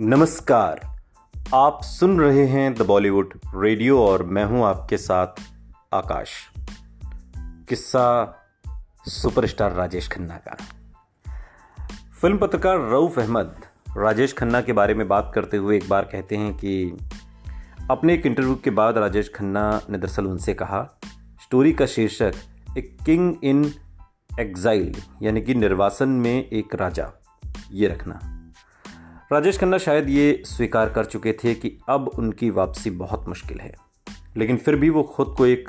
नमस्कार। आप सुन रहे हैं द बॉलीवुड रेडियो और मैं हूँ आपके साथ आकाश। किस्सा सुपरस्टार राजेश खन्ना का। फ़िल्म पत्रकार रऊफ अहमद राजेश खन्ना के बारे में बात करते हुए एक बार कहते हैं कि अपने एक इंटरव्यू के बाद राजेश खन्ना ने दरअसल उनसे कहा, स्टोरी का शीर्षक एक किंग इन एग्जाइल यानी कि निर्वासन में एक राजा, ये रखना। राजेश खन्ना शायद ये स्वीकार कर चुके थे कि अब उनकी वापसी बहुत मुश्किल है, लेकिन फिर भी वो खुद को एक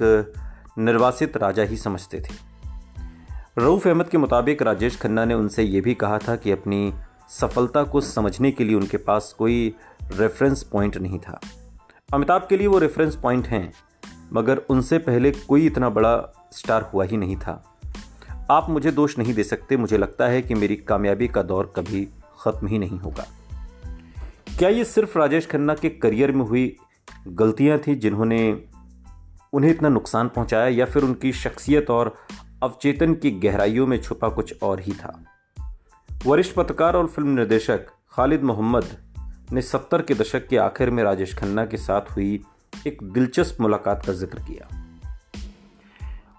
निर्वासित राजा ही समझते थे। रऊफ अहमद के मुताबिक राजेश खन्ना ने उनसे ये भी कहा था कि अपनी सफलता को समझने के लिए उनके पास कोई रेफरेंस पॉइंट नहीं था। अमिताभ के लिए वो रेफरेंस पॉइंट हैं, मगर उनसे पहले कोई इतना बड़ा स्टार हुआ ही नहीं था। आप मुझे दोष नहीं दे सकते, मुझे लगता है कि मेरी कामयाबी का दौर कभी ख़त्म ही नहीं होगा। क्या ये सिर्फ़ राजेश खन्ना के करियर में हुई गलतियाँ थी जिन्होंने उन्हें इतना नुकसान पहुँचाया, या फिर उनकी शख्सियत और अवचेतन की गहराइयों में छुपा कुछ और ही था? वरिष्ठ पत्रकार और फ़िल्म निर्देशक खालिद मोहम्मद ने सत्तर के दशक के आखिर में राजेश खन्ना के साथ हुई एक दिलचस्प मुलाकात का ज़िक्र किया।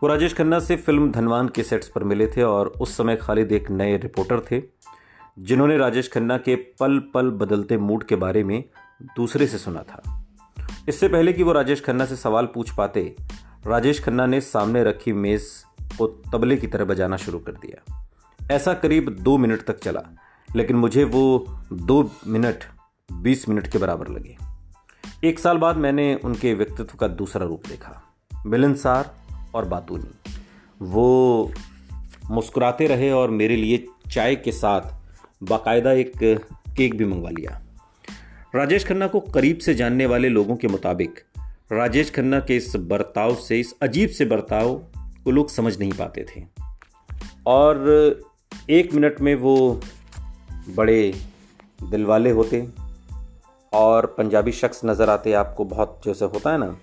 वो राजेश खन्ना से फ़िल्म धनवान के सेट्स पर मिले थे और उस समय खालिद एक नए रिपोर्टर थे। जिन्होंने राजेश खन्ना के पल पल बदलते मूड के बारे में दूसरे से सुना था। इससे पहले कि वो राजेश खन्ना से सवाल पूछ पाते, राजेश खन्ना ने सामने रखी मेज को तबले की तरह बजाना शुरू कर दिया। ऐसा करीब दो मिनट तक चला, लेकिन मुझे वो दो मिनट, बीस मिनट के बराबर लगे। एक साल बाद मैंने उनके व्यक्तित्व का दूसरा रूप देखा मिलनसार और बातूनी। वो मुस्कुराते रहे और मेरे लिए चाय के साथ बाकायदा एक, केक भी मंगवा लिया। राजेश खन्ना को करीब से जानने वाले लोगों के मुताबिक, राजेश खन्ना के इस बर्ताव से, इस अजीब से बर्ताव को लोग समझ नहीं पाते थे। और एक मिनट में वो बड़े दिल वाले होते और पंजाबी शख्स नज़र आते, आपको बहुत जैसे होता है ना,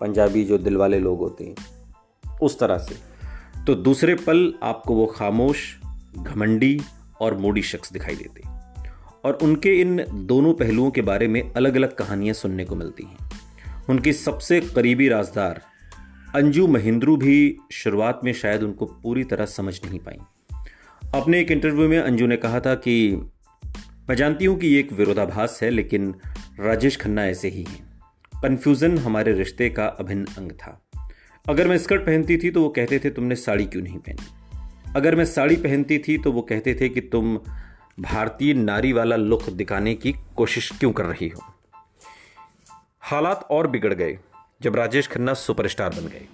पंजाबी जो दिल वाले लोग होते हैं उस तरह से। तो दूसरे पल आपको वो खामोश, घमंडी और मोडी शख्स दिखाई देते और उनके इन दोनों पहलुओं के बारे में अलग अलग कहानियाँ सुनने को मिलती हैं। उनकी सबसे करीबी राजदार अंजू महिंद्रू भी शुरुआत में शायद उनको पूरी तरह समझ नहीं पाई। अपने एक इंटरव्यू में अंजू ने कहा था कि, मैं जानती हूँ कि ये एक विरोधाभास है, लेकिन राजेश खन्ना ऐसे ही हैं। कन्फ्यूज़न हमारे रिश्ते का अभिन्न अंग था। अगर मैं स्कर्ट पहनती थी तो वो कहते थे, तुमने साड़ी क्यों नहीं पहनी अगर मैं साड़ी पहनती थी तो वो कहते थे कि तुम भारतीय नारी वाला लुक दिखाने की कोशिश क्यों कर रही हो? हालात और बिगड़ गए, जब राजेश खन्ना सुपरस्टार बन गए।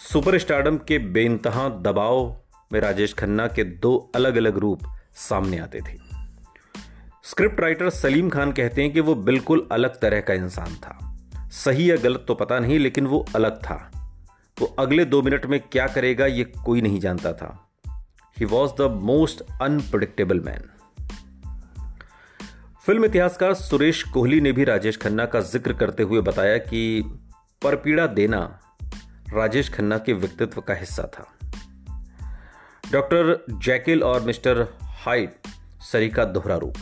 सुपरस्टारडम के बेइंतहा दबाव में राजेश खन्ना के दो अलग अलग रूप सामने आते थे। स्क्रिप्ट राइटर सलीम खान कहते हैं कि वो बिल्कुल अलग तरह का इंसान था। सही या गलत तो पता नहीं, लेकिन वो अलग था। वो अगले दो मिनट में क्या करेगा, ये कोई नहीं जानता था। He was the most unpredictable man film इतिहासकार सुरेश कोहली ने भी राजेश खन्ना का ज़िक्र करते हुए बताया कि परपीड़ा देना राजेश खन्ना के व्यक्तित्व का हिस्सा था। डॉक्टर जैकिल और मिस्टर हाइट सरी का दोहरा रूप।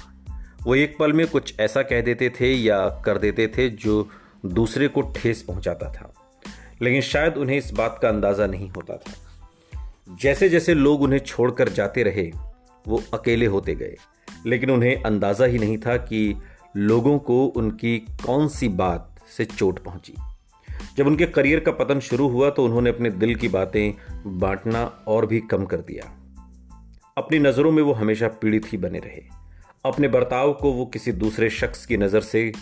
वो एक पल में कुछ ऐसा कह देते थे या कर देते थे जो दूसरे को ठेस पहुंचाता था। लेकिन शायद उन्हें इस बात का अंदाज़ा नहीं होता था। जैसे जैसे लोग उन्हें छोड़कर जाते रहे, वो अकेले होते गए। लेकिन उन्हें अंदाज़ा ही नहीं था कि लोगों को उनकी कौन सी बात से चोट पहुँची। जब उनके करियर का पतन शुरू हुआ तो उन्होंने अपने दिल की बातें बांटना और भी कम कर दिया। अपनी नज़रों में वो हमेशा पीड़ित ही बने रहे। अपने बर्ताव को वो किसी दूसरे शख्स की नज़र से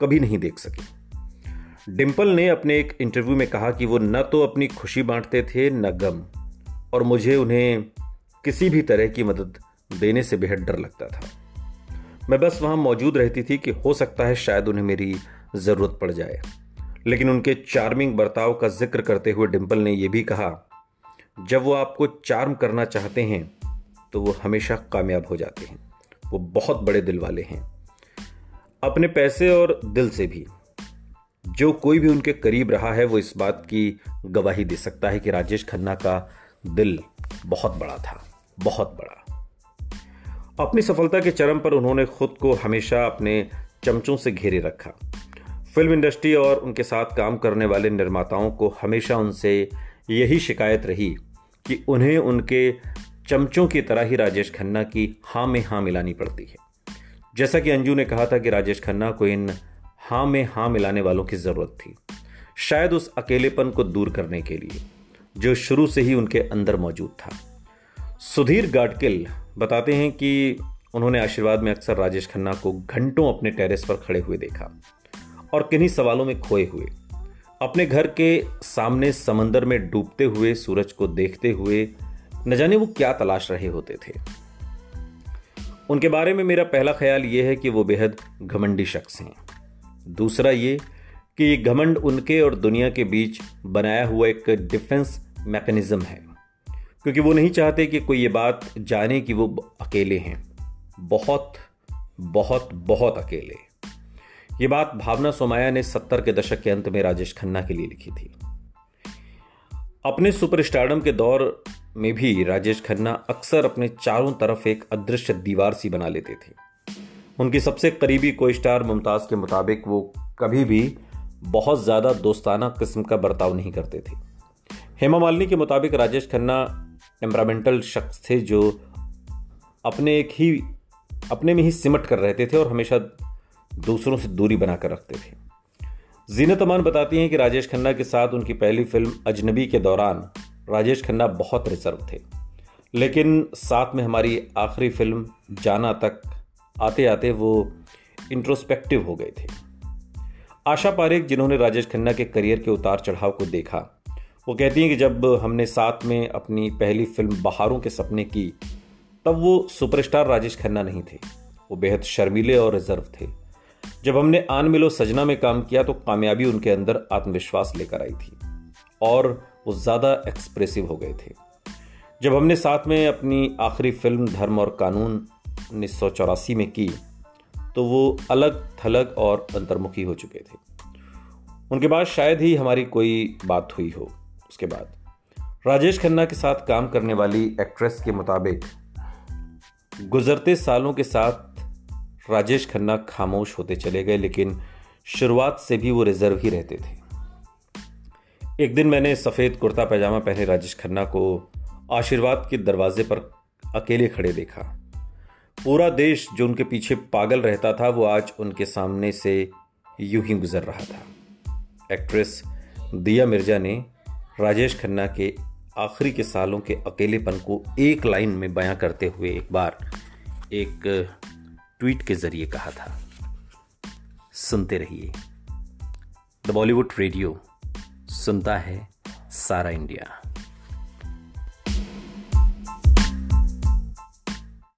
कभी नहीं देख सके। डिम्पल ने अपने एक इंटरव्यू में कहा कि वो न तो अपनी खुशी बांटते थे, न गम। और मुझे उन्हें किसी भी तरह की मदद देने से बेहद डर लगता था। मैं बस वहाँ मौजूद रहती थी कि हो सकता है शायद उन्हें मेरी ज़रूरत पड़ जाए। लेकिन उनके चार्मिंग बर्ताव का ज़िक्र करते हुए डिम्पल ने यह भी कहा, जब वो आपको चार्म करना चाहते हैं तो वो हमेशा कामयाब हो जाते हैं। वो बहुत बड़े दिल वाले हैं। अपने पैसे और दिल से भी। जो कोई भी उनके करीब रहा है, वो इस बात की गवाही दे सकता है कि राजेश खन्ना का दिल बहुत बड़ा था, बहुत बड़ा। अपनी सफलता के चरम पर उन्होंने खुद को हमेशा अपने चमचों से घेरे रखा। फ़िल्म इंडस्ट्री और उनके साथ काम करने वाले निर्माताओं को हमेशा उनसे यही शिकायत रही कि उन्हें उनके चमचों की तरह ही राजेश खन्ना की हाँ में हाँ मिलानी पड़ती है। जैसा कि अंजू ने कहा था कि राजेश खन्ना को इन हाँ में हाँ मिलाने वालों की ज़रूरत थी, शायद उस अकेलेपन को दूर करने के लिए। जो शुरू से ही उनके अंदर मौजूद था। सुधीर गाडकिल बताते हैं कि उन्होंने आशीर्वाद में अक्सर राजेश खन्ना को घंटों अपने टेरेस पर खड़े हुए देखा और किन्हीं सवालों में खोए हुए। अपने घर के सामने समंदर में डूबते हुए सूरज को देखते हुए न जाने वो क्या तलाश रहे होते थे। उनके बारे में मेरा पहला ख्याल यह है कि वो बेहद घमंडी शख्स हैं। दूसरा ये कि ये घमंड उनके और दुनिया के बीच बनाया हुआ एक डिफेंस मैकेनिज्म है। क्योंकि वो नहीं चाहते कि कोई ये बात जाने कि वो अकेले हैं। बहुत बहुत बहुत अकेले। ये बात भावना सोमाया ने सत्तर के दशक के अंत में राजेश खन्ना के लिए लिखी थी। अपने सुपरस्टारडम के दौर में भी राजेश खन्ना अक्सर अपने चारों तरफ़ एक अदृश्य दीवार सी बना लेते थे। उनकी सबसे करीबी को स्टार मुमताज़ के मुताबिक वो कभी भी बहुत ज़्यादा दोस्ताना किस्म का बर्ताव नहीं करते थे। हेमा मालिनी के मुताबिक राजेश खन्ना टेम्परामेंटल शख्स थे जो अपने एक ही, अपने में ही सिमट कर रहते थे और हमेशा दूसरों से दूरी बनाकर रखते थे। जीनत अमान बताती हैं कि राजेश खन्ना के साथ उनकी पहली फ़िल्म अजनबी के दौरान राजेश खन्ना बहुत रिज़र्व थे। लेकिन साथ में हमारी आखिरी फ़िल्म जाना तक आते आते वो इंट्रोस्पेक्टिव हो गए थे। आशा पारेख, जिन्होंने राजेश खन्ना के करियर के उतार चढ़ाव को देखा, वो कहती हैं कि जब हमने साथ में अपनी पहली फ़िल्म बहारों के सपने की, तब वो सुपरस्टार राजेश खन्ना नहीं थे। वो बेहद शर्मीले और रिज़र्व थे। जब हमने आन मिलो सजना में काम किया तो कामयाबी उनके अंदर आत्मविश्वास लेकर आई थी और वो ज़्यादा एक्सप्रेसिव हो गए थे। जब हमने साथ में अपनी आखिरी फ़िल्म धर्म और कानून उन्नीस सौ चौरासी में की तो वो अलग, थलग और अंतर्मुखी हो चुके थे। उनके बाद शायद ही हमारी कोई बात हुई हो, उसके बाद। राजेश खन्ना के साथ काम करने वाली एक्ट्रेस के मुताबिक, गुजरते सालों के साथ राजेश खन्ना खामोश होते चले गए, लेकिन शुरुआत से भी वो रिज़र्व ही रहते थे। एक दिन मैंने सफ़ेद कुर्ता पैजामा पहने राजेश खन्ना को आशीर्वाद के दरवाजे पर अकेले खड़े देखा। पूरा देश जो उनके पीछे पागल रहता था, वो आज उनके सामने से यूँ ही गुजर रहा था। एक्ट्रेस दिया मिर्ज़ा ने राजेश खन्ना के आखिरी के सालों के अकेलेपन को एक लाइन में बयां करते हुए एक बार एक ट्वीट के ज़रिए कहा था। सुनते रहिए। द बॉलीवुड रेडियो, सुनता है सारा इंडिया।